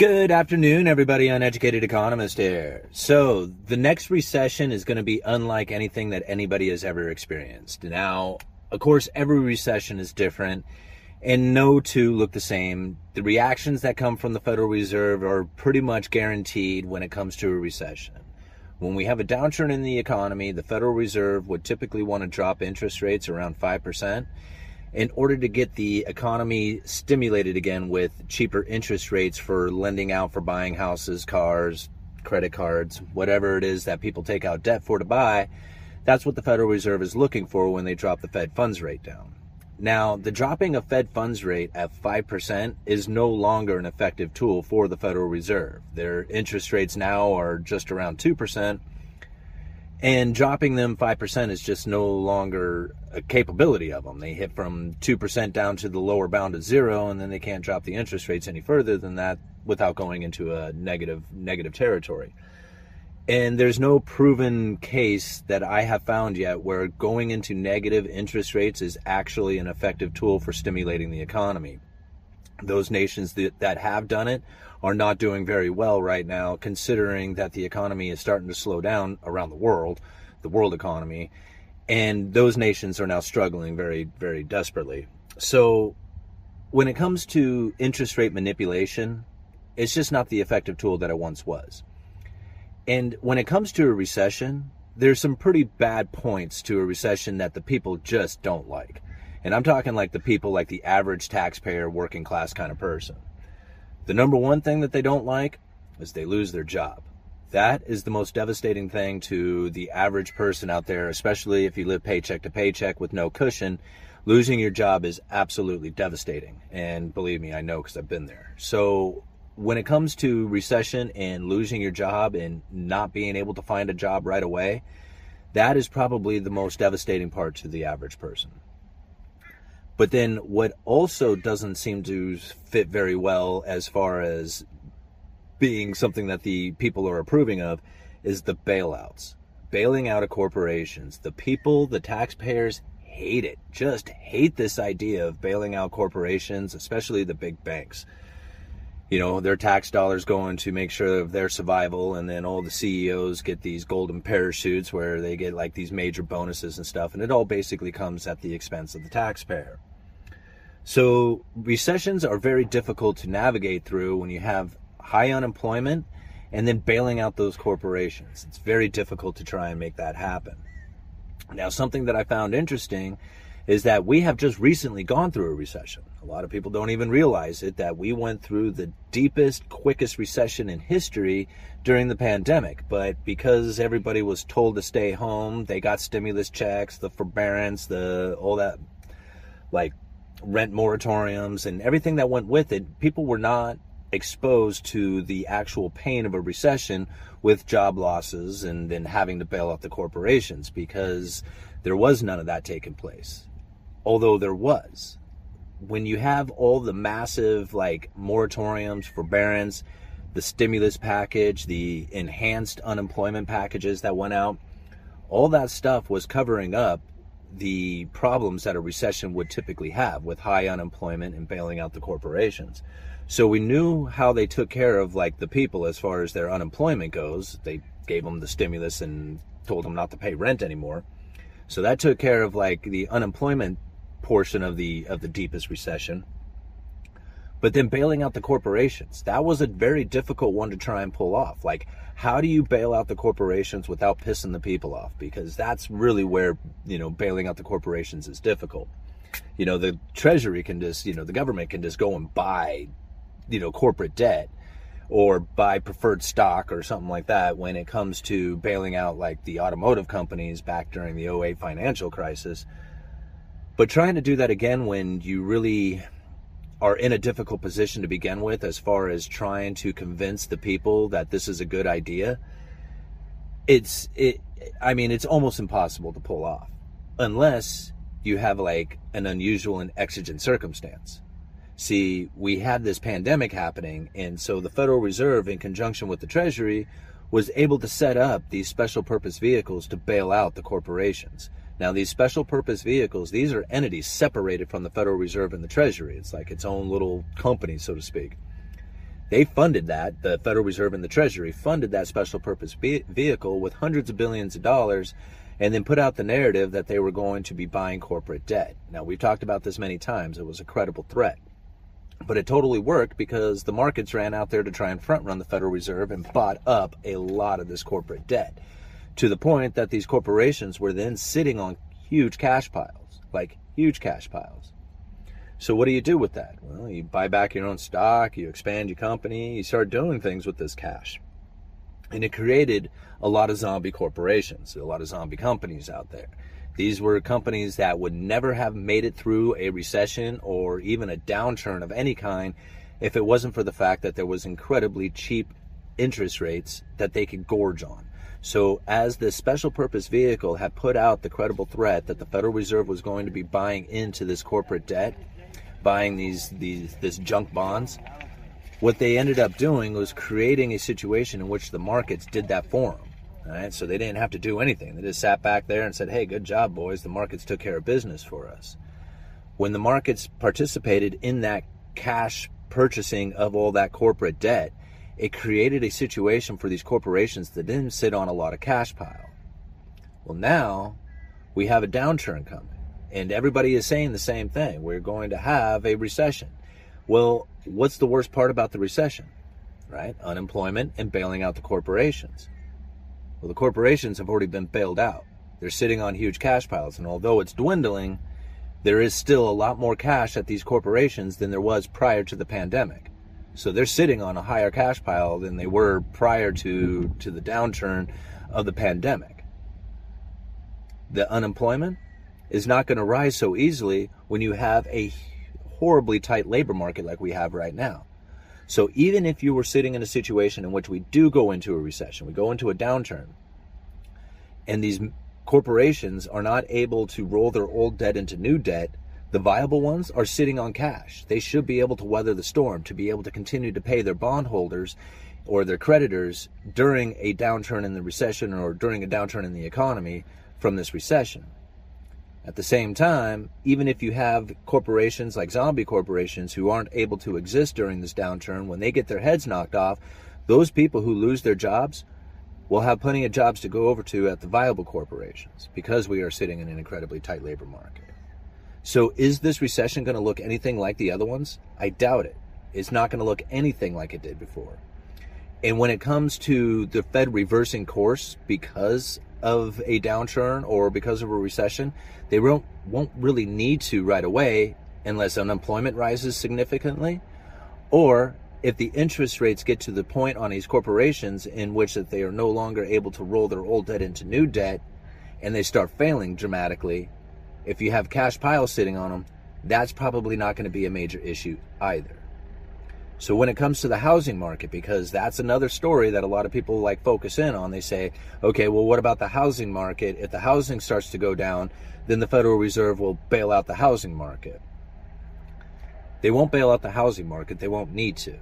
Good afternoon, everybody. Uneducated economist here. So, the next recession is going to be unlike anything that anybody has ever experienced. Now, of course, every recession is different, and no two look the same. The reactions that come from the Federal Reserve are pretty much guaranteed when it comes to a recession. When we have a downturn in the economy, the Federal Reserve would typically want to drop interest rates around 5% in order to get the economy stimulated again with cheaper interest rates for lending out for buying houses, cars, credit cards, whatever it is that people take out debt for to buy, that's what the Federal Reserve is looking for when they drop the Fed funds rate down. Now, the dropping of Fed funds rate at 5% is no longer an effective tool for the Federal Reserve. Their interest rates now are just around 2%, and dropping them 5% is just no longer a capability of them. They hit from 2% down to the lower bound of zero, and then they can't drop the interest rates any further than that without going into a negative negative territory. And there's no proven case that I have found yet where going into negative interest rates is actually an effective tool for stimulating the economy. Those nations that, that have done it are not doing very well right now, considering that the economy is starting to slow down around the world, the world economy, and those nations are now struggling very, very desperately. So, when it comes to interest rate manipulation, it's just not the effective tool that it once was. And when it comes to a recession, there's some pretty bad points to a recession that the people just don't like. And I'm talking like the people like the average taxpayer, working class kind of person. The number one thing that they don't like is they lose their job. That is the most devastating thing to the average person out there, especially if you live paycheck to paycheck with no cushion. Losing your job is absolutely devastating. And believe me, I know because I've been there. So, when it comes to recession and losing your job and not being able to find a job right away, that is probably the most devastating part to the average person. But then what also doesn't seem to fit very well as far as being something that the people are approving of is the bailouts. Bailing out of corporations. The people, the taxpayers hate it. Just hate this idea of bailing out corporations, especially the big banks. You know, their tax dollars going to make sure of their survival, and then all the CEOs get these golden parachutes where they get like these major bonuses and stuff, and it all basically comes at the expense of the taxpayer. So recessions are very difficult to navigate through when you have high unemployment and then bailing out those corporations. It's very difficult to try and make that happen. Now, something that I found interesting is that we have just recently gone through a recession. A lot of people don't even realize it that we went through the deepest, quickest recession in history during the pandemic. But because everybody was told to stay home, they got stimulus checks, the forbearance, the all that like rent moratoriums and everything that went with it, people were not exposed to the actual pain of a recession with job losses and then having to bail out the corporations because there was none of that taking place. Although there was. When you have all the massive like moratoriums, forbearance, the stimulus package, the enhanced unemployment packages that went out, all that stuff was covering up the problems that a recession would typically have with high unemployment and bailing out the corporations. So we knew how they took care of like the people as far as their unemployment goes. They gave them the stimulus and told them not to pay rent anymore. So that took care of like the unemployment portion of the of the deepest recession. But then bailing out the corporations, that was a very difficult one to try and pull off. Like how do you bail out the corporations without pissing the people off? Because that's really where, you know, bailing out the corporations is difficult. You know, the treasury can just, you know, the government can just go and buy, you know, corporate debt or buy preferred stock or something like that when it comes to bailing out like the automotive companies back during the 08 financial crisis. But trying to do that again when you really are in a difficult position to begin with as far as trying to convince the people that this is a good idea it's it i mean it's almost impossible to pull off unless you have like an unusual and exigent circumstance. See we had this pandemic happening and so the federal reserve in conjunction with the treasury was able to set up these special purpose vehicles to bail out the corporations now, these special purpose vehicles, these are entities separated from the Federal Reserve and the Treasury. It's like its own little company, so to speak. They funded that, the Federal Reserve and the Treasury funded that special purpose vehicle with hundreds of billions of dollars and then put out the narrative that they were going to be buying corporate debt. Now, we've talked about this many times. It was a credible threat. But it totally worked because the markets ran out there to try and front run the Federal Reserve and bought up a lot of this corporate debt to the point that these corporations were then sitting on huge cash piles, like huge cash piles. So what do you do with that? Well, you buy back your own stock, you expand your company, you start doing things with this cash. And it created a lot of zombie corporations, a lot of zombie companies out there. These were companies that would never have made it through a recession or even a downturn of any kind if it wasn't for the fact that there was incredibly cheap interest rates that they could gorge on. So, as this special purpose vehicle had put out the credible threat that the Federal Reserve was going to be buying into this corporate debt, buying these these this junk bonds, what they ended up doing was creating a situation in which the markets did that for them. Right? So they didn't have to do anything. They just sat back there and said, hey, good job, boys. The markets took care of business for us. When the markets participated in that cash purchasing of all that corporate debt, it created a situation for these corporations that didn't sit on a lot of cash pile. Well, now we have a downturn coming, and everybody is saying the same thing. We're going to have a recession. Well, what's the worst part about the recession? Right? Unemployment and bailing out the corporations. Well, the corporations have already been bailed out. They're sitting on huge cash piles, and although it's dwindling, there is still a lot more cash at these corporations than there was prior to the pandemic. So they're sitting on a higher cash pile than they were prior to, to the downturn of the pandemic. The unemployment is not going to rise so easily when you have a horribly tight labor market like we have right now. So even if you were sitting in a situation in which we do go into a recession, we go into a downturn, and these corporations are not able to roll their old debt into new debt, the viable ones are sitting on cash. They should be able to weather the storm, to be able to continue to pay their bondholders or their creditors during a downturn in the recession or during a downturn in the economy from this recession. At the same time, even if you have corporations like zombie corporations who aren't able to exist during this downturn, when they get their heads knocked off, those people who lose their jobs will have plenty of jobs to go over to at the viable corporations because we are sitting in an incredibly tight labor market. So, is this recession going to look anything like the other ones? I doubt it. It's not going to look anything like it did before. And when it comes to the Fed reversing course because of a downturn or because of a recession, they won't, won't really need to right away unless unemployment rises significantly or if the interest rates get to the point on these corporations in which that they are no longer able to roll their old debt into new debt and they start failing dramatically if you have cash piles sitting on them that's probably not going to be a major issue either so when it comes to the housing market, because that's another story that a lot of people like focus in on, they say, okay, well, what about the housing market? If the housing starts to go down, then the Federal Reserve will bail out the housing market. They won't bail out the housing market. They won't need to.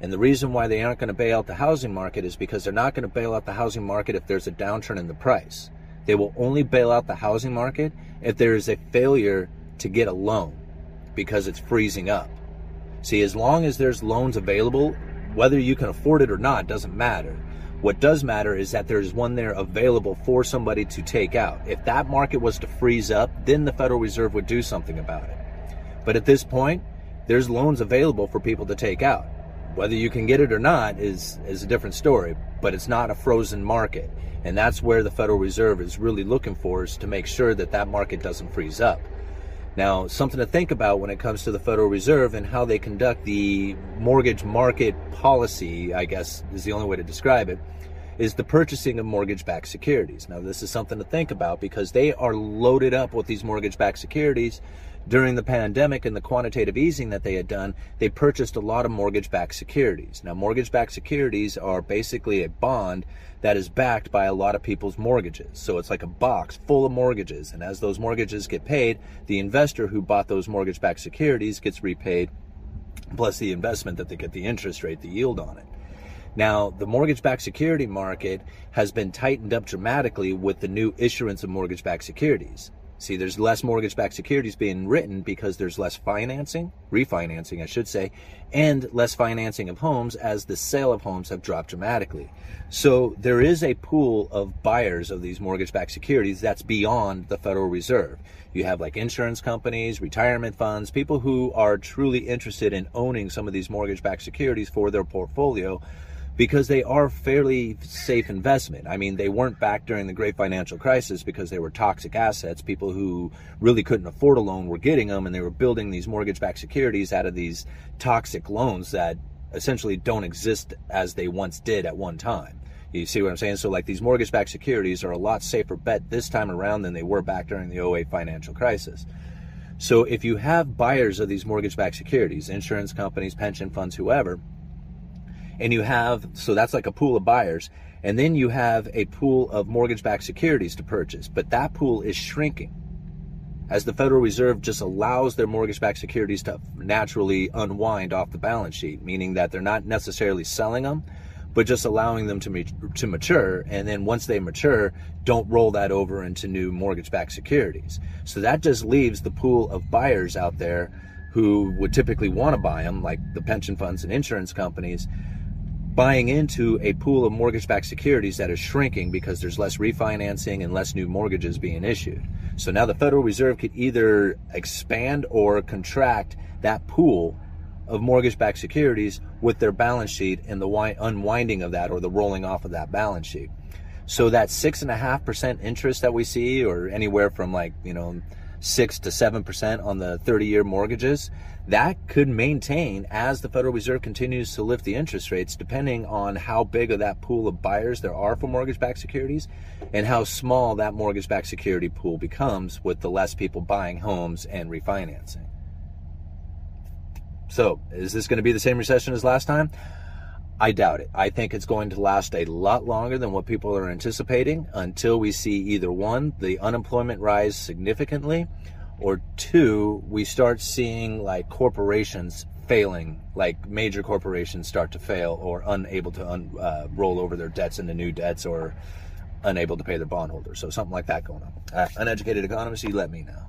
And the reason why they aren't going to bail out the housing market is because they're not going to bail out the housing market if there's a downturn in the price. They will only bail out the housing market if there is a failure to get a loan because it's freezing up. See, as long as there's loans available, whether you can afford it or not doesn't matter. What does matter is that there's one there available for somebody to take out. If that market was to freeze up, then the Federal Reserve would do something about it. But at this point, there's loans available for people to take out. Whether you can get it or not is, is a different story, but it's not a frozen market. And that's where the Federal Reserve is really looking for is to make sure that that market doesn't freeze up. Now, something to think about when it comes to the Federal Reserve and how they conduct the mortgage market policy, I guess is the only way to describe it, is the purchasing of mortgage backed securities. Now, this is something to think about because they are loaded up with these mortgage backed securities during the pandemic and the quantitative easing that they had done, they purchased a lot of mortgage backed securities. Now, mortgage backed securities are basically a bond that is backed by a lot of people's mortgages. So it's like a box full of mortgages. And as those mortgages get paid, the investor who bought those mortgage backed securities gets repaid, plus the investment that they get the interest rate, the yield on it. Now, the mortgage backed security market has been tightened up dramatically with the new issuance of mortgage backed securities. See, there's less mortgage backed securities being written because there's less financing, refinancing, I should say, and less financing of homes as the sale of homes have dropped dramatically. So there is a pool of buyers of these mortgage backed securities that's beyond the Federal Reserve. You have like insurance companies, retirement funds, people who are truly interested in owning some of these mortgage backed securities for their portfolio because they are fairly safe investment. I mean, they weren't back during the great financial crisis because they were toxic assets. People who really couldn't afford a loan were getting them and they were building these mortgage backed securities out of these toxic loans that essentially don't exist as they once did at one time. You see what I'm saying? So, like these mortgage backed securities are a lot safer bet this time around than they were back during the 08 financial crisis. So, if you have buyers of these mortgage backed securities, insurance companies, pension funds, whoever, and you have so that's like a pool of buyers. And then you have a pool of mortgage-backed securities to purchase. But that pool is shrinking as the federal reserve just allows their mortgage-backed securities to naturally unwind off the balance sheet meaning that they're not necessarily selling them but just allowing them to, to mature. And then once they mature don't roll that over into new mortgage-backed securities. So that just leaves the pool of buyers out there who would typically want to buy them like the pension funds and insurance companies buying into a pool of mortgage backed securities that is shrinking because there's less refinancing and less new mortgages being issued. So now the Federal Reserve could either expand or contract that pool of mortgage backed securities with their balance sheet and the unwinding of that or the rolling off of that balance sheet. So that six and a half percent interest that we see, or anywhere from like, you know, six to seven percent on the 30 year mortgages, that could maintain as the Federal Reserve continues to lift the interest rates, depending on how big of that pool of buyers there are for mortgage backed securities and how small that mortgage backed security pool becomes with the less people buying homes and refinancing. So, is this going to be the same recession as last time? I doubt it. I think it's going to last a lot longer than what people are anticipating until we see either one, the unemployment rise significantly, or two, we start seeing like corporations failing, like major corporations start to fail or unable to un, uh, roll over their debts into new debts or unable to pay their bondholders. So something like that going on. Uh, uneducated economist, you let me know.